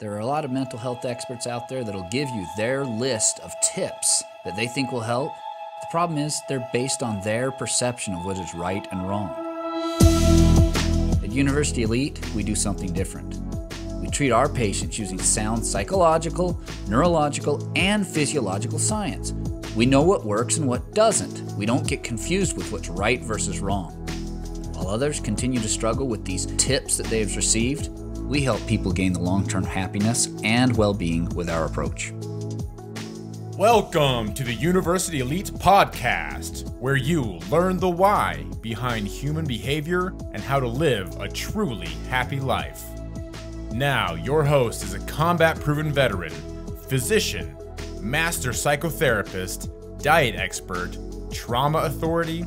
There are a lot of mental health experts out there that'll give you their list of tips that they think will help. The problem is they're based on their perception of what is right and wrong. At University Elite, we do something different. We treat our patients using sound psychological, neurological, and physiological science. We know what works and what doesn't. We don't get confused with what's right versus wrong. While others continue to struggle with these tips that they've received, we help people gain the long term happiness and well being with our approach. Welcome to the University Elite Podcast, where you learn the why behind human behavior and how to live a truly happy life. Now, your host is a combat proven veteran, physician, master psychotherapist, diet expert, trauma authority,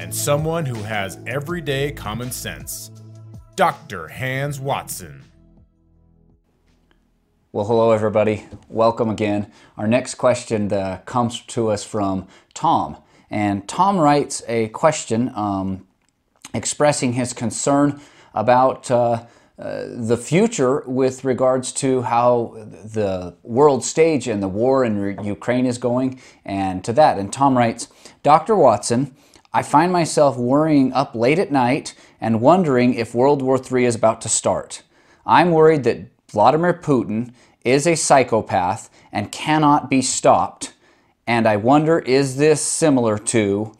and someone who has everyday common sense. Dr. Hans Watson. Well, hello, everybody. Welcome again. Our next question uh, comes to us from Tom. And Tom writes a question um, expressing his concern about uh, uh, the future with regards to how the world stage and the war in Ukraine is going, and to that. And Tom writes Dr. Watson, I find myself worrying up late at night and wondering if World War III is about to start. I'm worried that Vladimir Putin is a psychopath and cannot be stopped. And I wonder is this similar to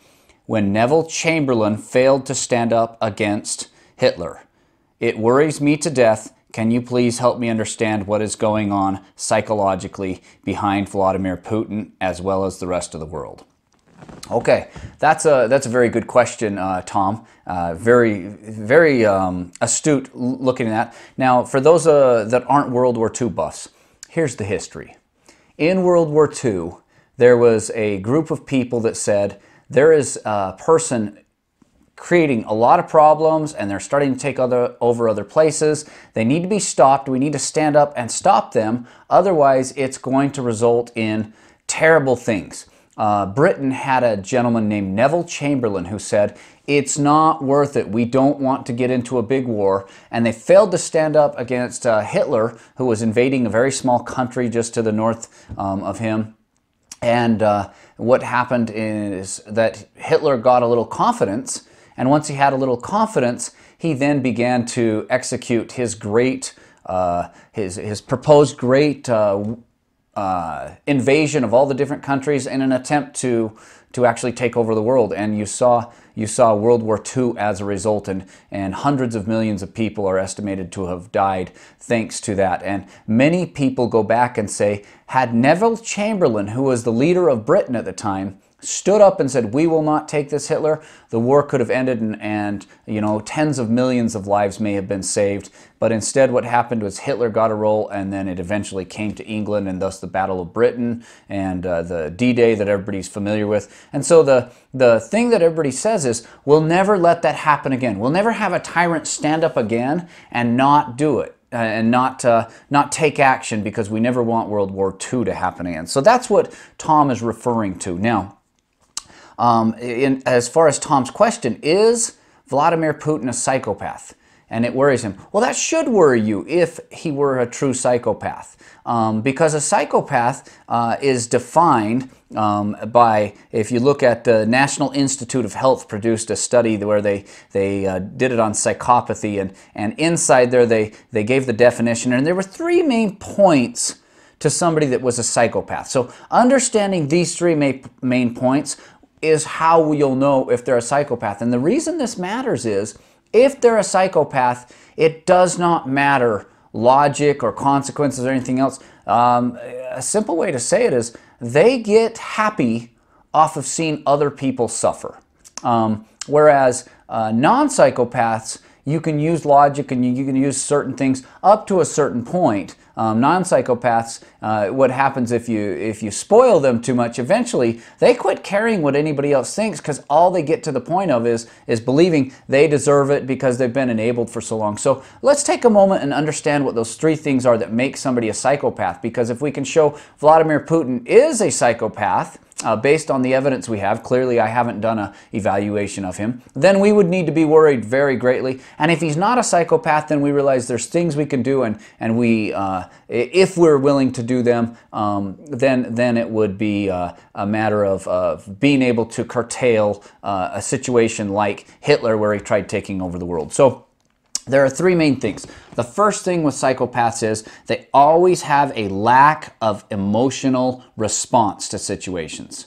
when Neville Chamberlain failed to stand up against Hitler? It worries me to death. Can you please help me understand what is going on psychologically behind Vladimir Putin as well as the rest of the world? Okay, that's a that's a very good question, uh, Tom. Uh, very very um, astute looking at that. Now, for those uh, that aren't World War II buffs, here's the history. In World War II, there was a group of people that said there is a person creating a lot of problems and they're starting to take other over other places. They need to be stopped. We need to stand up and stop them. Otherwise, it's going to result in terrible things. Uh, Britain had a gentleman named Neville Chamberlain who said, It's not worth it. We don't want to get into a big war. And they failed to stand up against uh, Hitler, who was invading a very small country just to the north um, of him. And uh, what happened is that Hitler got a little confidence. And once he had a little confidence, he then began to execute his great, uh, his, his proposed great uh, invasion of all the different countries in an attempt to to actually take over the world. And you saw you saw World War II as a result, and and hundreds of millions of people are estimated to have died thanks to that. And many people go back and say, had Neville Chamberlain, who was the leader of Britain at the time, stood up and said, "We will not take this Hitler," the war could have ended, and, and, you know tens of millions of lives may have been saved. But instead, what happened was Hitler got a roll, and then it eventually came to England, and thus the Battle of Britain and uh, the D-Day that everybody's familiar with. And so the the thing that everybody says is, "We'll never let that happen again. We'll never have a tyrant stand up again and not do it." Uh, and not uh, not take action because we never want World War II to happen again. So that's what Tom is referring to. Now, um, in, as far as Tom's question, is Vladimir Putin a psychopath? And it worries him. Well, that should worry you if he were a true psychopath. Um, because a psychopath uh, is defined um, by, if you look at the National Institute of Health produced a study where they, they uh, did it on psychopathy, and, and inside there they, they gave the definition, and there were three main points to somebody that was a psychopath. So understanding these three main, main points is how you'll know if they're a psychopath. And the reason this matters is if they're a psychopath, it does not matter logic or consequences or anything else. Um, a simple way to say it is they get happy off of seeing other people suffer. Um, whereas uh, non psychopaths, you can use logic and you, you, can use certain things up to a certain point. Um, non-psychopaths, uh, what happens if you if you spoil them too much? Eventually, they quit caring what anybody else thinks because all they get to the point of is is believing they deserve it because they've been enabled for so long. So let's take a moment and understand what those three things are that make somebody a psychopath. Because if we can show Vladimir Putin is a psychopath, uh, based on the evidence we have, clearly I haven't done a evaluation of him, then we would need to be worried very greatly. And if he's not a psychopath, then we realize there's things we can do, and and we, uh, if we're willing to do them, um, then then it would be uh, a matter of, of being able to curtail uh, a situation like Hitler, where he tried taking over the world. So. There are three main things. The first thing with psychopaths is they always have a lack of emotional response to situations.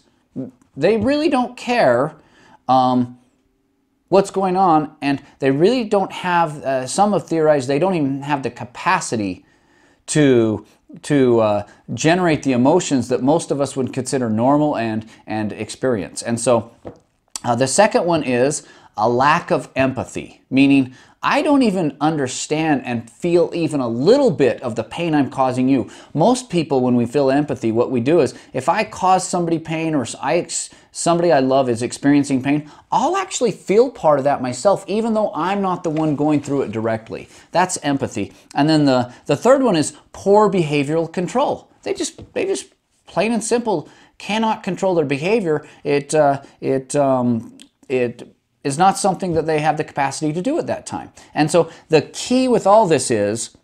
They really don't care um, what's going on, and they really don't have, uh, some have theorized, they don't even have the capacity to to uh, generate the emotions that most of us would consider normal and and experience. And so uh, the second one is a lack of empathy, meaning I don't even understand and feel even a little bit of the pain I'm causing you. Most people, when we feel empathy, what we do is if I cause somebody pain or I, somebody I love is experiencing pain, I'll actually feel part of that myself, even though I'm not the one going through it directly. That's empathy. And then the, the third one is poor behavioral control. They just, they just plain and simple cannot control their behavior. It, uh, it, um, it is not something that they have the capacity to do at that time. And so the key with all this is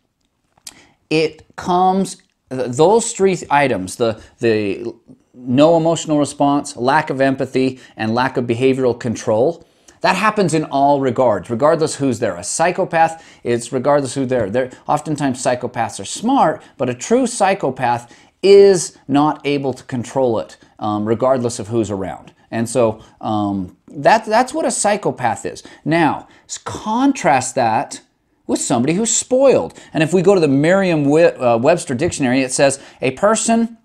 it comes, those three items, the, the no emotional response, lack of empathy, and lack of behavioral control, that happens in all regards, regardless who's there. A psychopath, it's regardless who they're. They're oftentimes psychopaths are smart, but a true psychopath is not able to control it, um, regardless of who's around. And so um, that, that's what a psychopath is. Now, contrast that with somebody who's spoiled. And if we go to the Merriam uh, Webster dictionary, it says a person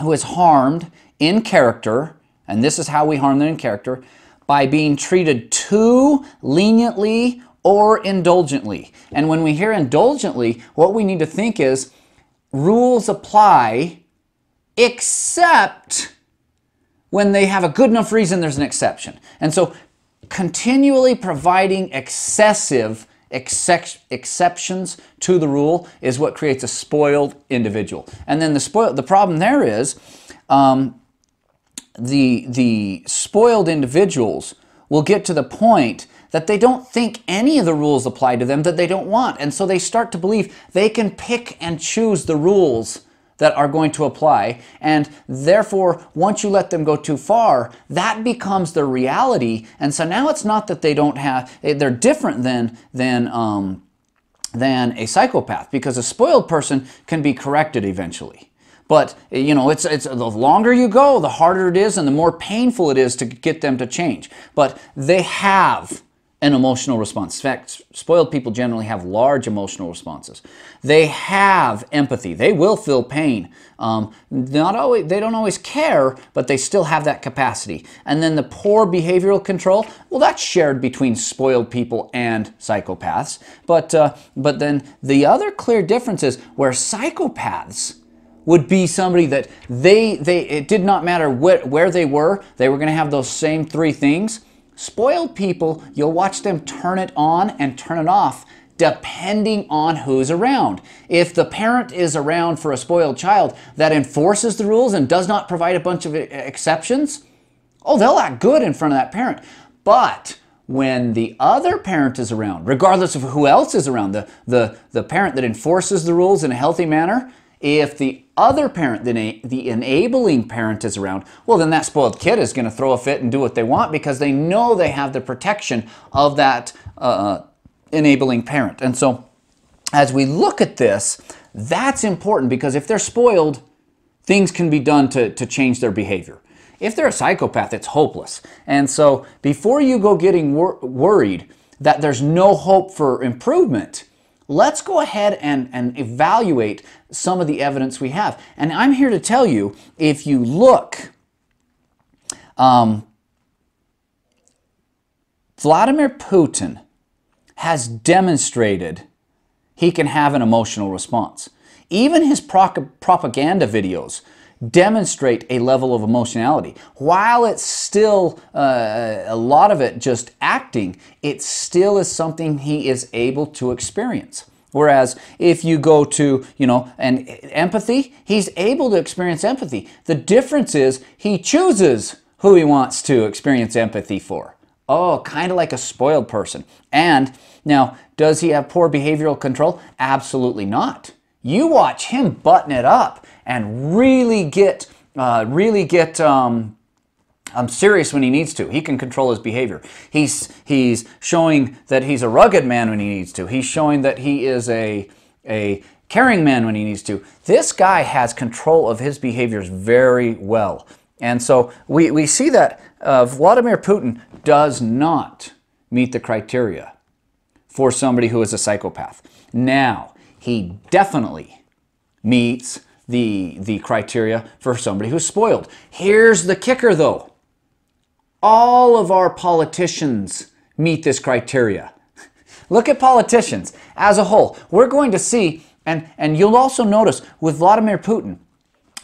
who is harmed in character, and this is how we harm them in character, by being treated too leniently or indulgently. And when we hear indulgently, what we need to think is rules apply except when they have a good enough reason, there's an exception. And so continually providing excessive exceptions to the rule is what creates a spoiled individual. And then the spoiled, the problem there is um, the, the spoiled individuals will get to the point that they don't think any of the rules apply to them that they don't want. And so they start to believe they can pick and choose the rules that are going to apply. And therefore, once you let them go too far, that becomes their reality. And so now it's not that they don't have, they're different than, than, um, than a psychopath because a spoiled person can be corrected eventually. But you know, it's it's the longer you go, the harder it is, and the more painful it is to get them to change. But they have an emotional response. In fact, spoiled people generally have large emotional responses. They have empathy. They will feel pain. Um, not always, they don't always care, but they still have that capacity. And then the poor behavioral control, well, that's shared between spoiled people and psychopaths. But, uh, but then the other clear difference is where psychopaths would be somebody that they, they it did not matter wh- where they were, they were going to have those same three things Spoiled people, you'll watch them turn it on and turn it off depending on who's around. If the parent is around for a spoiled child that enforces the rules and does not provide a bunch of exceptions, oh, they'll act good in front of that parent. But when the other parent is around, regardless of who else is around, the, the, the parent that enforces the rules in a healthy manner, if the other parent, the, the enabling parent is around, well, then that spoiled kid is going to throw a fit and do what they want because they know they have the protection of that uh, enabling parent. And so, as we look at this, that's important because if they're spoiled, things can be done to, to change their behavior. If they're a psychopath, it's hopeless. And so, before you go getting wor- worried that there's no hope for improvement, let's go ahead and, and evaluate some of the evidence we have. And I'm here to tell you if you look, um, Vladimir Putin has demonstrated he can have an emotional response. Even his pro- propaganda videos demonstrate a level of emotionality. While it's still uh, a lot of it just acting, it still is something he is able to experience. Whereas if you go to, you know, and empathy, he's able to experience empathy. The difference is he chooses who he wants to experience empathy for. Oh, kind of like a spoiled person. And now, does he have poor behavioral control? Absolutely not. You watch him button it up and really get, uh, really get um, um, serious when he needs to. He can control his behavior. He's he's showing that he's a rugged man when he needs to. He's showing that he is a a caring man when he needs to. This guy has control of his behaviors very well. And so we, we see that uh, Vladimir Putin does not meet the criteria for somebody who is a psychopath. Now, he definitely meets the, the criteria for somebody who's spoiled. Here's the kicker though all of our politicians meet this criteria. Look at politicians as a whole. We're going to see, and, and you'll also notice with Vladimir Putin,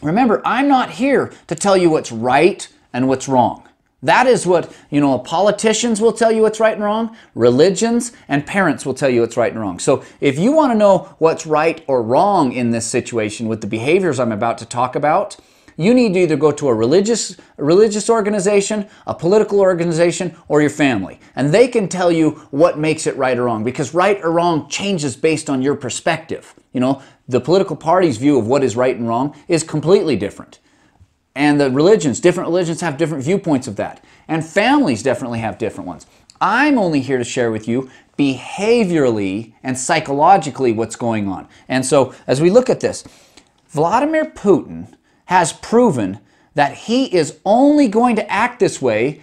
remember, I'm not here to tell you what's right and what's wrong. That is what, you know, politicians will tell you what's right and wrong, religions and parents will tell you what's right and wrong. So if you want to know what's right or wrong in this situation with the behaviors I'm about to talk about, you need to either go to a religious, religious organization, a political organization, or your family. And they can tell you what makes it right or wrong because right or wrong changes based on your perspective. You know, the political party's view of what is right and wrong is completely different. And the religions, different religions have different viewpoints of that. And families definitely have different ones. I'm only here to share with you behaviorally and psychologically what's going on. And so as we look at this, Vladimir Putin has proven that he is only going to act this way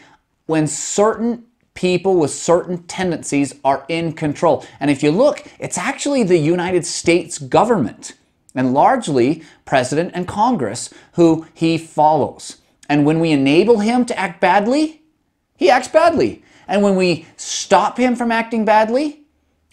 when certain people with certain tendencies are in control. And if you look, it's actually the United States government and largely President and Congress who he follows. And when we enable him to act badly, he acts badly. And when we stop him from acting badly,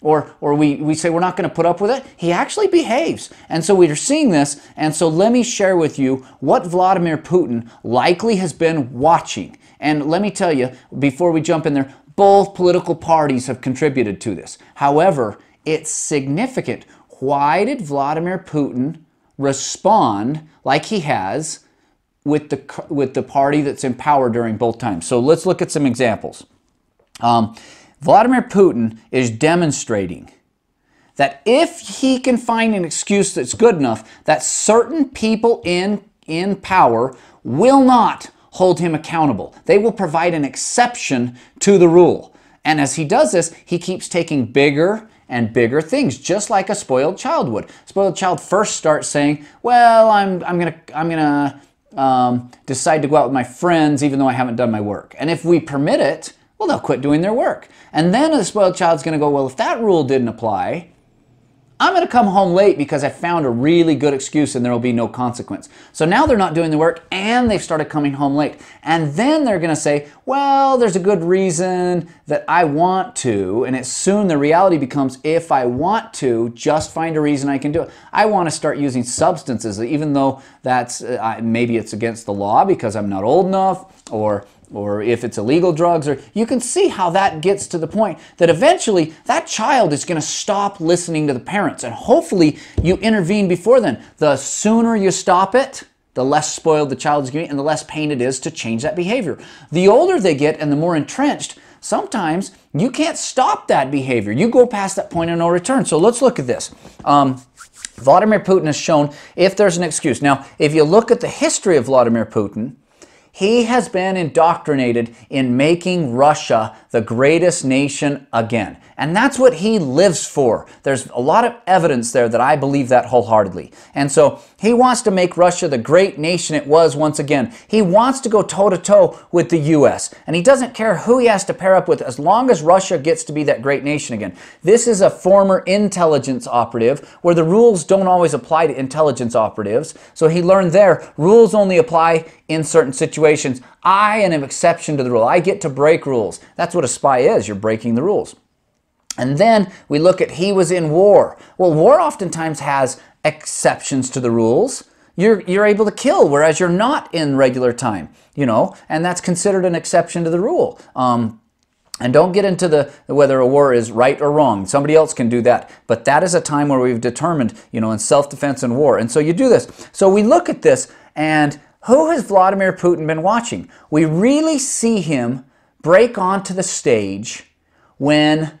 or, or we, we say we're not going to put up with it, he actually behaves. And so we're seeing this. And so let me share with you what Vladimir Putin likely has been watching. And let me tell you, before we jump in there, both political parties have contributed to this. However, it's significant. Why did Vladimir Putin respond like he has with the, with the party that's in power during both times? So let's look at some examples. Um, Vladimir Putin is demonstrating that if he can find an excuse that's good enough, that certain people in, in power will not hold him accountable. They will provide an exception to the rule. And as he does this, he keeps taking bigger and bigger things, just like a spoiled child would. Spoiled child first starts saying, "Well, I'm I'm gonna I'm gonna um, decide to go out with my friends, even though I haven't done my work." And if we permit it, well, they'll quit doing their work. And then the spoiled child's to go, well, if that rule didn't apply, I'm going to come home late because I found a really good excuse and there will be no consequence. So now they're not doing the work and they've started coming home late. And then they're going to say, well, there's a good reason that I want to. And it soon the reality becomes if I want to, just find a reason I can do it. I want to start using substances, even though that's uh, maybe it's against the law because I'm not old enough or or if it's illegal drugs or you can see how that gets to the point that eventually that child is going to stop listening to the parents and hopefully you intervene before then. The sooner you stop it the less spoiled the child is getting and the less pain it is to change that behavior. The older they get and the more entrenched sometimes you can't stop that behavior. You go past that point of no return. So let's look at this. Um, Vladimir Putin has shown if there's an excuse. Now, if you look at the history of Vladimir Putin, he has been indoctrinated in making Russia the greatest nation again. And that's what he lives for. There's a lot of evidence there that I believe that wholeheartedly. And so he wants to make Russia the great nation it was once again. He wants to go toe to toe with the U.S. And he doesn't care who he has to pair up with as long as Russia gets to be that great nation again. This is a former intelligence operative where the rules don't always apply to intelligence operatives. So he learned there rules only apply in certain situations. I am an exception to the rule. I get to break rules. That's what a spy is. You're breaking the rules. And then we look at he was in war. Well, war oftentimes has exceptions to the rules. You're, you're able to kill, whereas you're not in regular time, you know, and that's considered an exception to the rule. Um, And don't get into the whether a war is right or wrong. Somebody else can do that. But that is a time where we've determined, you know, in self-defense and war. And so you do this. So we look at this and who has Vladimir Putin been watching? We really see him break onto the stage when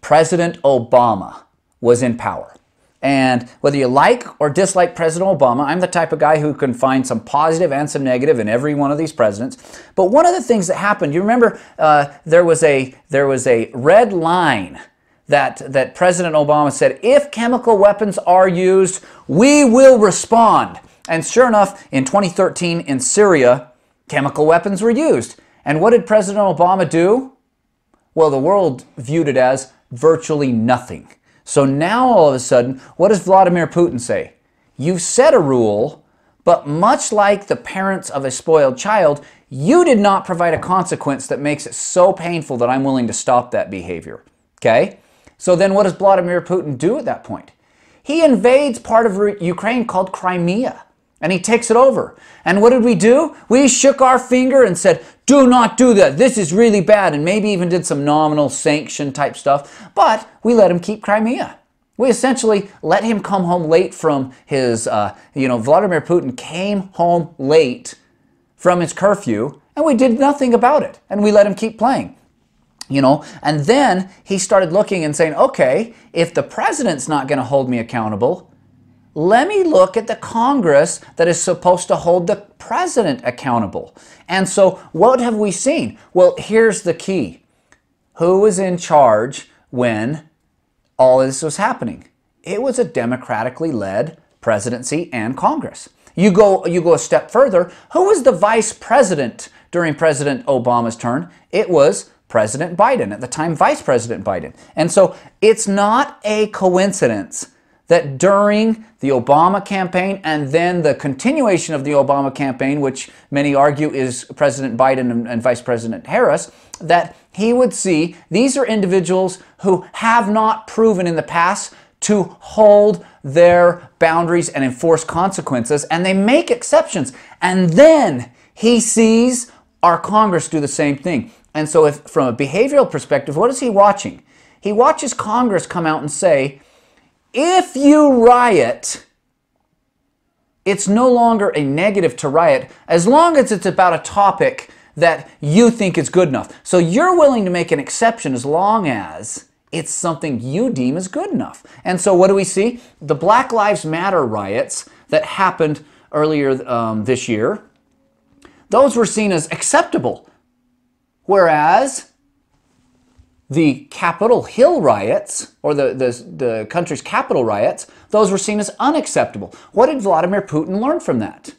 President Obama was in power. And whether you like or dislike President Obama, I'm the type of guy who can find some positive and some negative in every one of these presidents. But one of the things that happened, you remember, uh, there was a there was a red line that that President Obama said, if chemical weapons are used, we will respond. And sure enough, in 2013 in Syria, chemical weapons were used. And what did President Obama do? Well, the world viewed it as virtually nothing. So now all of a sudden, what does Vladimir Putin say? You've set a rule, but much like the parents of a spoiled child, you did not provide a consequence that makes it so painful that I'm willing to stop that behavior. Okay? So then what does Vladimir Putin do at that point? He invades part of Ukraine called Crimea and he takes it over. And what did we do? We shook our finger and said, do not do that. This is really bad. And maybe even did some nominal sanction type stuff. But we let him keep Crimea. We essentially let him come home late from his, uh, you know, Vladimir Putin came home late from his curfew and we did nothing about it. And we let him keep playing. You know, and then he started looking and saying, okay, if the president's not going to hold me accountable, let me look at the Congress that is supposed to hold the president accountable. And so, what have we seen? Well, here's the key who was in charge when all this was happening? It was a democratically led presidency and Congress. You go, you go a step further. Who was the vice president during President Obama's turn? It was President Biden, at the time, Vice President Biden. And so it's not a coincidence that during the Obama campaign and then the continuation of the Obama campaign, which many argue is President Biden and, and, Vice President Harris, that he would see these are individuals who have not proven in the past to hold their boundaries and enforce consequences, and they make exceptions. And then he sees our Congress do the same thing. And so, if from a behavioral perspective, what is he watching? He watches Congress come out and say, if you riot, it's no longer a negative to riot as long as it's about a topic that you think is good enough. So you're willing to make an exception as long as it's something you deem is good enough. And so what do we see? The Black Lives Matter riots that happened earlier um, this year, those were seen as acceptable. Whereas the Capitol Hill riots, or the, the, the country's capital riots, those were seen as unacceptable. What did Vladimir Putin learn from that?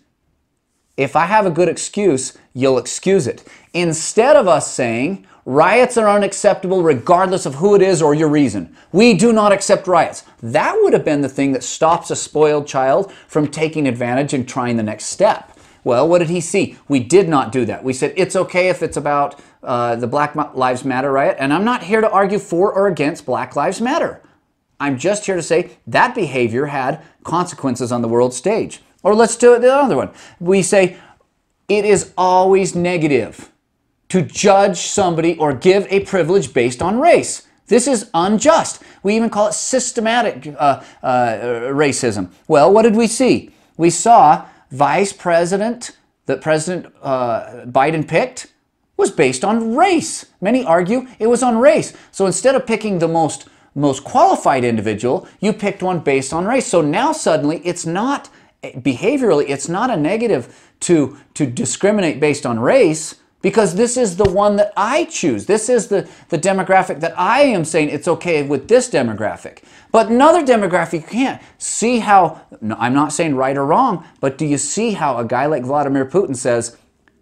If I have a good excuse, you'll excuse it. Instead of us saying, riots are unacceptable regardless of who it is or your reason. We do not accept riots. That would have been the thing that stops a spoiled child from taking advantage and trying the next step. Well, what did he see? We did not do that. We said it's okay if it's about uh, the Black Lives Matter riot, and I'm not here to argue for or against Black Lives Matter. I'm just here to say that behavior had consequences on the world stage. Or let's do the other one. We say it is always negative to judge somebody or give a privilege based on race. This is unjust. We even call it systematic uh, uh, racism. Well, what did we see? We saw vice president that President uh, Biden picked was based on race. Many argue it was on race. So instead of picking the most most qualified individual, you picked one based on race. So now suddenly it's not behaviorally it's not a negative to to discriminate based on race because this is the one that I choose. This is the, the demographic that I am saying it's okay with this demographic. But another demographic you can't. See how, no, I'm not saying right or wrong, but do you see how a guy like Vladimir Putin says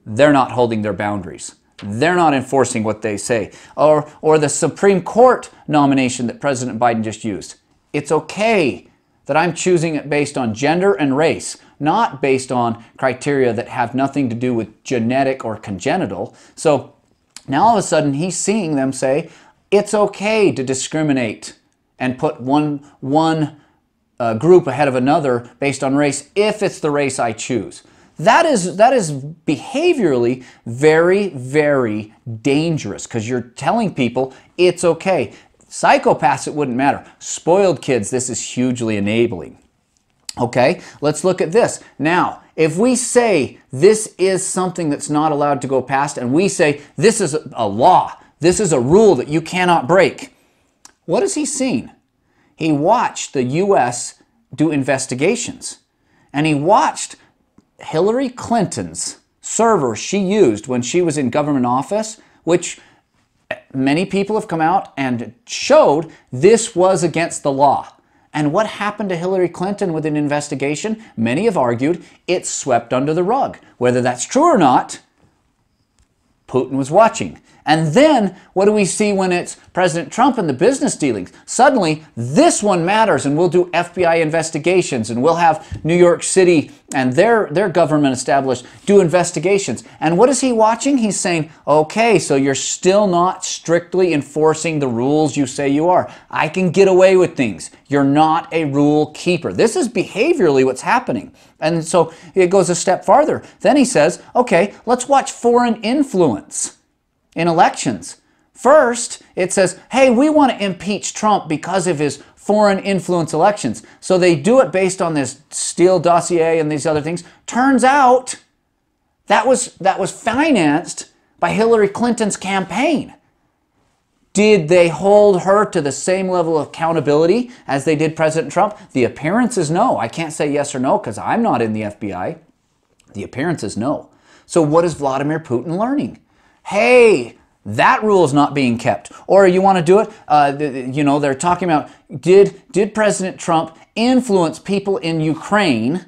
they're not holding their boundaries? They're not enforcing what they say. Or, or the Supreme Court nomination that President Biden just used. It's okay that I'm choosing it based on gender and race, not based on criteria that have nothing to do with genetic or congenital. So now all of a sudden he's seeing them say, it's okay to discriminate and put one, one uh, group ahead of another based on race if it's the race I choose. That is, that is behaviorally very, very dangerous because you're telling people it's okay. Psychopaths, it wouldn't matter. Spoiled kids, this is hugely enabling. Okay, let's look at this. Now, if we say this is something that's not allowed to go past, and we say this is a law, this is a rule that you cannot break, what has he seen? He watched the U.S. do investigations, and he watched Hillary Clinton's server she used when she was in government office, which many people have come out and showed this was against the law. And what happened to Hillary Clinton with an investigation? Many have argued it's swept under the rug. Whether that's true or not, Putin was watching. And then what do we see when it's President Trump and the business dealings? Suddenly, this one matters, and we'll do FBI investigations, and we'll have New York City and their, their government established do investigations. And what is he watching? He's saying, okay, so you're still not strictly enforcing the rules you say you are. I can get away with things. You're not a rule keeper. This is behaviorally what's happening. And so it goes a step farther. Then he says, okay, let's watch foreign influence in elections. First, it says, hey, we want to impeach Trump because of his foreign influence elections. So they do it based on this Steele dossier and these other things. Turns out that was, that was financed by Hillary Clinton's campaign. Did they hold her to the same level of accountability as they did President Trump? The appearance is no. I can't say yes or no because I'm not in the FBI. The appearance is no. So what is Vladimir Putin learning? Hey, that rule is not being kept. Or you want to do it, uh, you know, they're talking about did, did President Trump influence people in Ukraine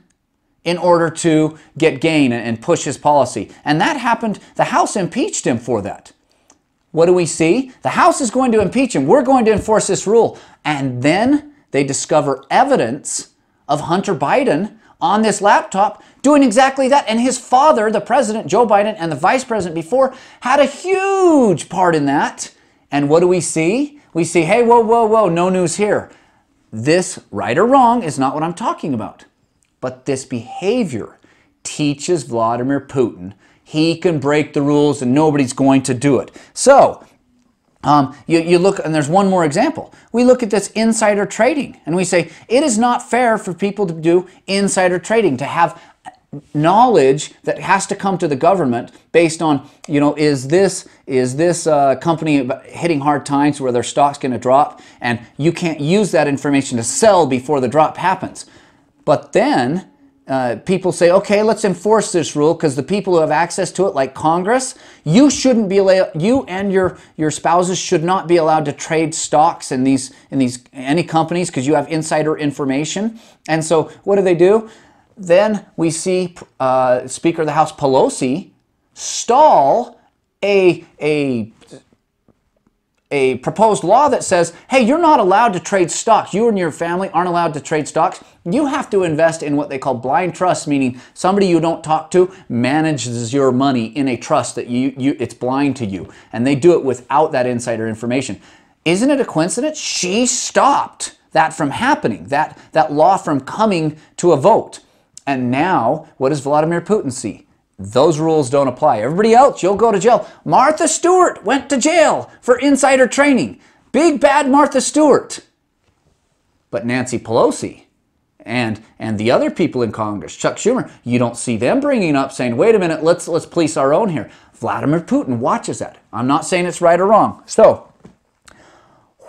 in order to get gain and push his policy? And that happened, the House impeached him for that. What do we see? The House is going to impeach him. We're going to enforce this rule. And then they discover evidence of Hunter Biden on this laptop doing exactly that. And his father, the president, Joe Biden, and the vice president before had a huge part in that. And what do we see? We see, hey, whoa, whoa, whoa, no news here. This, right or wrong, is not what I'm talking about. But this behavior teaches Vladimir Putin he can break the rules and nobody's going to do it. So, um, you, you look, and there's one more example. We look at this insider trading and we say it is not fair for people to do insider trading, to have knowledge that has to come to the government based on, you know, is this is this uh, company hitting hard times where their stock's going to drop, and you can't use that information to sell before the drop happens. But then uh, people say, okay, let's enforce this rule because the people who have access to it, like Congress, you shouldn't be you and your, your spouses should not be allowed to trade stocks in these, in these, any companies because you have insider information. And so what do they do? Then we see uh, Speaker of the House Pelosi stall a, a a proposed law that says, hey, you're not allowed to trade stocks. You and your family aren't allowed to trade stocks. You have to invest in what they call blind trust, meaning somebody you don't talk to manages your money in a trust that you, you it's blind to you. And they do it without that insider information. Isn't it a coincidence? She stopped that from happening, that, that law from coming to a vote. And now, what does Vladimir Putin see? Those rules don't apply. Everybody else, you'll go to jail. Martha Stewart went to jail for insider trading. Big bad Martha Stewart. But Nancy Pelosi and and the other people in Congress, Chuck Schumer, you don't see them bringing up saying, "Wait a minute, let's let's police our own here." Vladimir Putin watches that. I'm not saying it's right or wrong. So,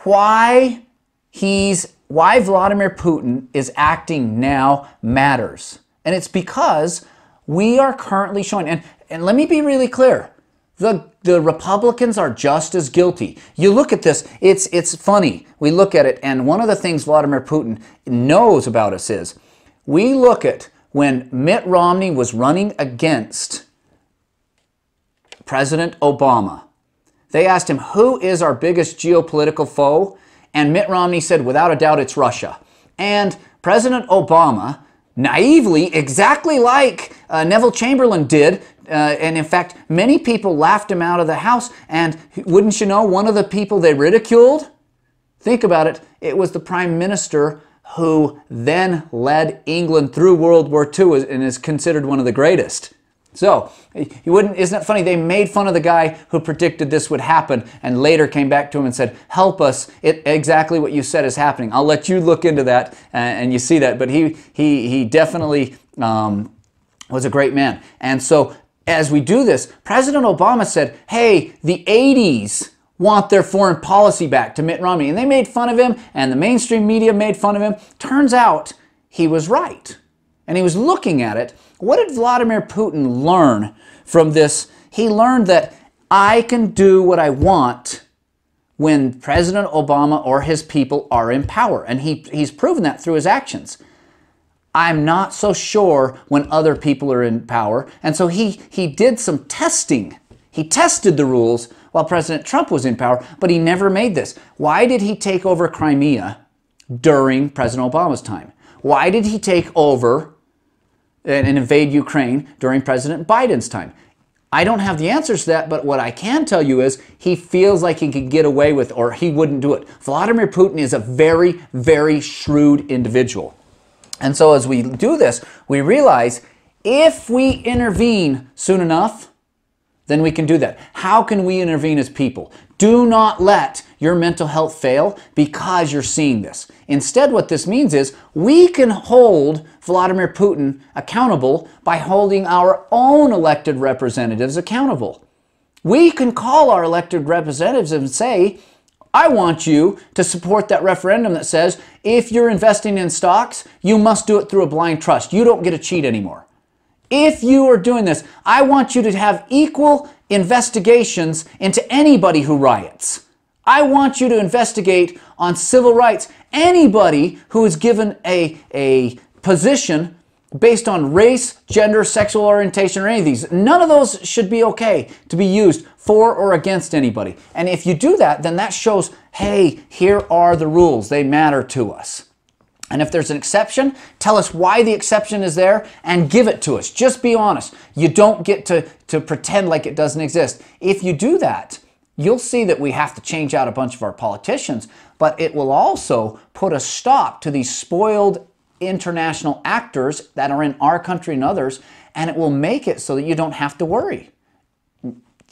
why he's why Vladimir Putin is acting now matters. And it's because we are currently showing, and, and let me be really clear, the, the Republicans are just as guilty. You look at this, it's, it's funny. We look at it, and one of the things Vladimir Putin knows about us is we look at when Mitt Romney was running against President Obama. They asked him, Who is our biggest geopolitical foe? And Mitt Romney said, Without a doubt, it's Russia. And President Obama naively, exactly like uh, Neville Chamberlain did. Uh, and in fact, many people laughed him out of the house. And wouldn't you know, one of the people they ridiculed? Think about it. It was the prime minister who then led England through World War II and is considered one of the greatest. So, you wouldn't, isn't it funny? They made fun of the guy who predicted this would happen and later came back to him and said, Help us. It, exactly what you said is happening. I'll let you look into that and, you see that. But he, he, he definitely um, was a great man. And so, as we do this, President Obama said, Hey, the 80s want their foreign policy back to Mitt Romney. And they made fun of him, and the mainstream media made fun of him. Turns out he was right. And he was looking at it. What did Vladimir Putin learn from this? He learned that I can do what I want when President Obama or his people are in power. And he, he's proven that through his actions. I'm not so sure when other people are in power. And so he, he did some testing. He tested the rules while President Trump was in power, but he never made this. Why did he take over Crimea during President Obama's time? Why did he take over and invade Ukraine during President Biden's time? I don't have the answers to that, but what I can tell you is he feels like he could get away with or he wouldn't do it. Vladimir Putin is a very, very shrewd individual. And so as we do this, we realize if we intervene soon enough, then we can do that. How can we intervene as people? Do not let your mental health fail because you're seeing this. Instead, what this means is we can hold Vladimir Putin accountable by holding our own elected representatives accountable. We can call our elected representatives and say, I want you to support that referendum that says if you're investing in stocks, you must do it through a blind trust. You don't get to cheat anymore. If you are doing this, I want you to have equal investigations into anybody who riots. I want you to investigate on civil rights anybody who is given a, a position based on race, gender, sexual orientation, or any of these. None of those should be okay to be used for or against anybody. And if you do that, then that shows, hey, here are the rules. They matter to us. And if there's an exception, tell us why the exception is there and give it to us. Just be honest. You don't get to, to pretend like it doesn't exist. If you do that, you'll see that we have to change out a bunch of our politicians, but it will also put a stop to these spoiled international actors that are in our country and others, and it will make it so that you don't have to worry.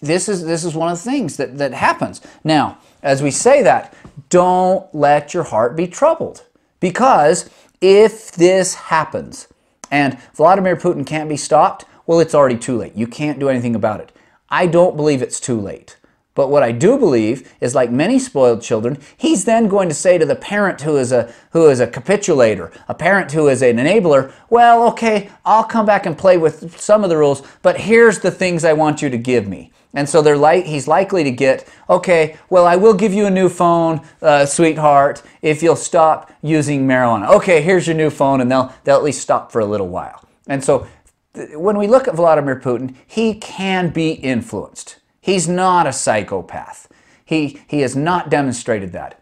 This is, this is one of the things that, that happens. Now, as we say that, don't let your heart be troubled. Because if this happens and Vladimir Putin can't be stopped, well, it's already too late. You can't do anything about it. I don't believe it's too late. But what I do believe is like many spoiled children, he's then going to say to the parent who is a who is a capitulator, a parent who is an enabler, well, okay, I'll come back and play with some of the rules, but here's the things I want you to give me. And so they're like, he's likely to get, okay, well, I will give you a new phone, uh, sweetheart, if you'll stop using marijuana. Okay, here's your new phone, and they'll, they'll at least stop for a little while. And so when we look at Vladimir Putin, he can be influenced. He's not a psychopath. He, he has not demonstrated that.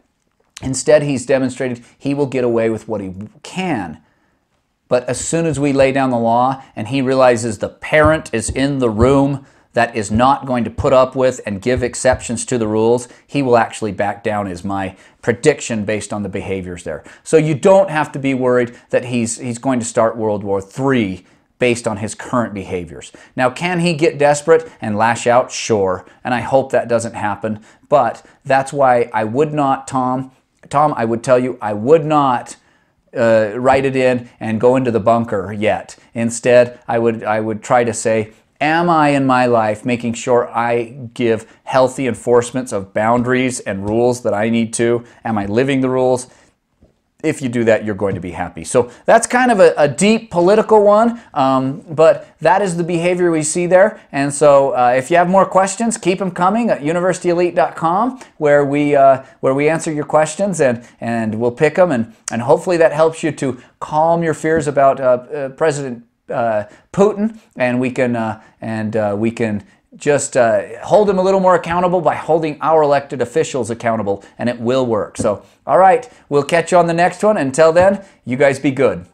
Instead, he's demonstrated he will get away with what he can. But as soon as we lay down the law and he realizes the parent is in the room, that is not going to put up with and give exceptions to the rules, he will actually back down, is my prediction based on the behaviors there. So you don't have to be worried that he's, he's going to start World War III based on his current behaviors. Now, can he get desperate and lash out? Sure. And I hope that doesn't happen. But that's why I would not, Tom, Tom, I would tell you, I would not. Uh, write it in and go into the bunker yet. Instead, I would I would try to say, Am I in my life making sure I give healthy enforcements of boundaries and rules that I need to? Am I living the rules? If you do that, you're going to be happy. So that's kind of a, a deep political one, um, but that is the behavior we see there. And so uh, if you have more questions, keep them coming at universityelite.com where we, uh, where we answer your questions and, and we'll pick them. And, and hopefully that helps you to calm your fears about uh, uh President uh, Putin, and we can uh, and uh, we can just uh, hold him a little more accountable by holding our elected officials accountable, and it will work. So, all right, we'll catch you on the next one. Until then, you guys be good.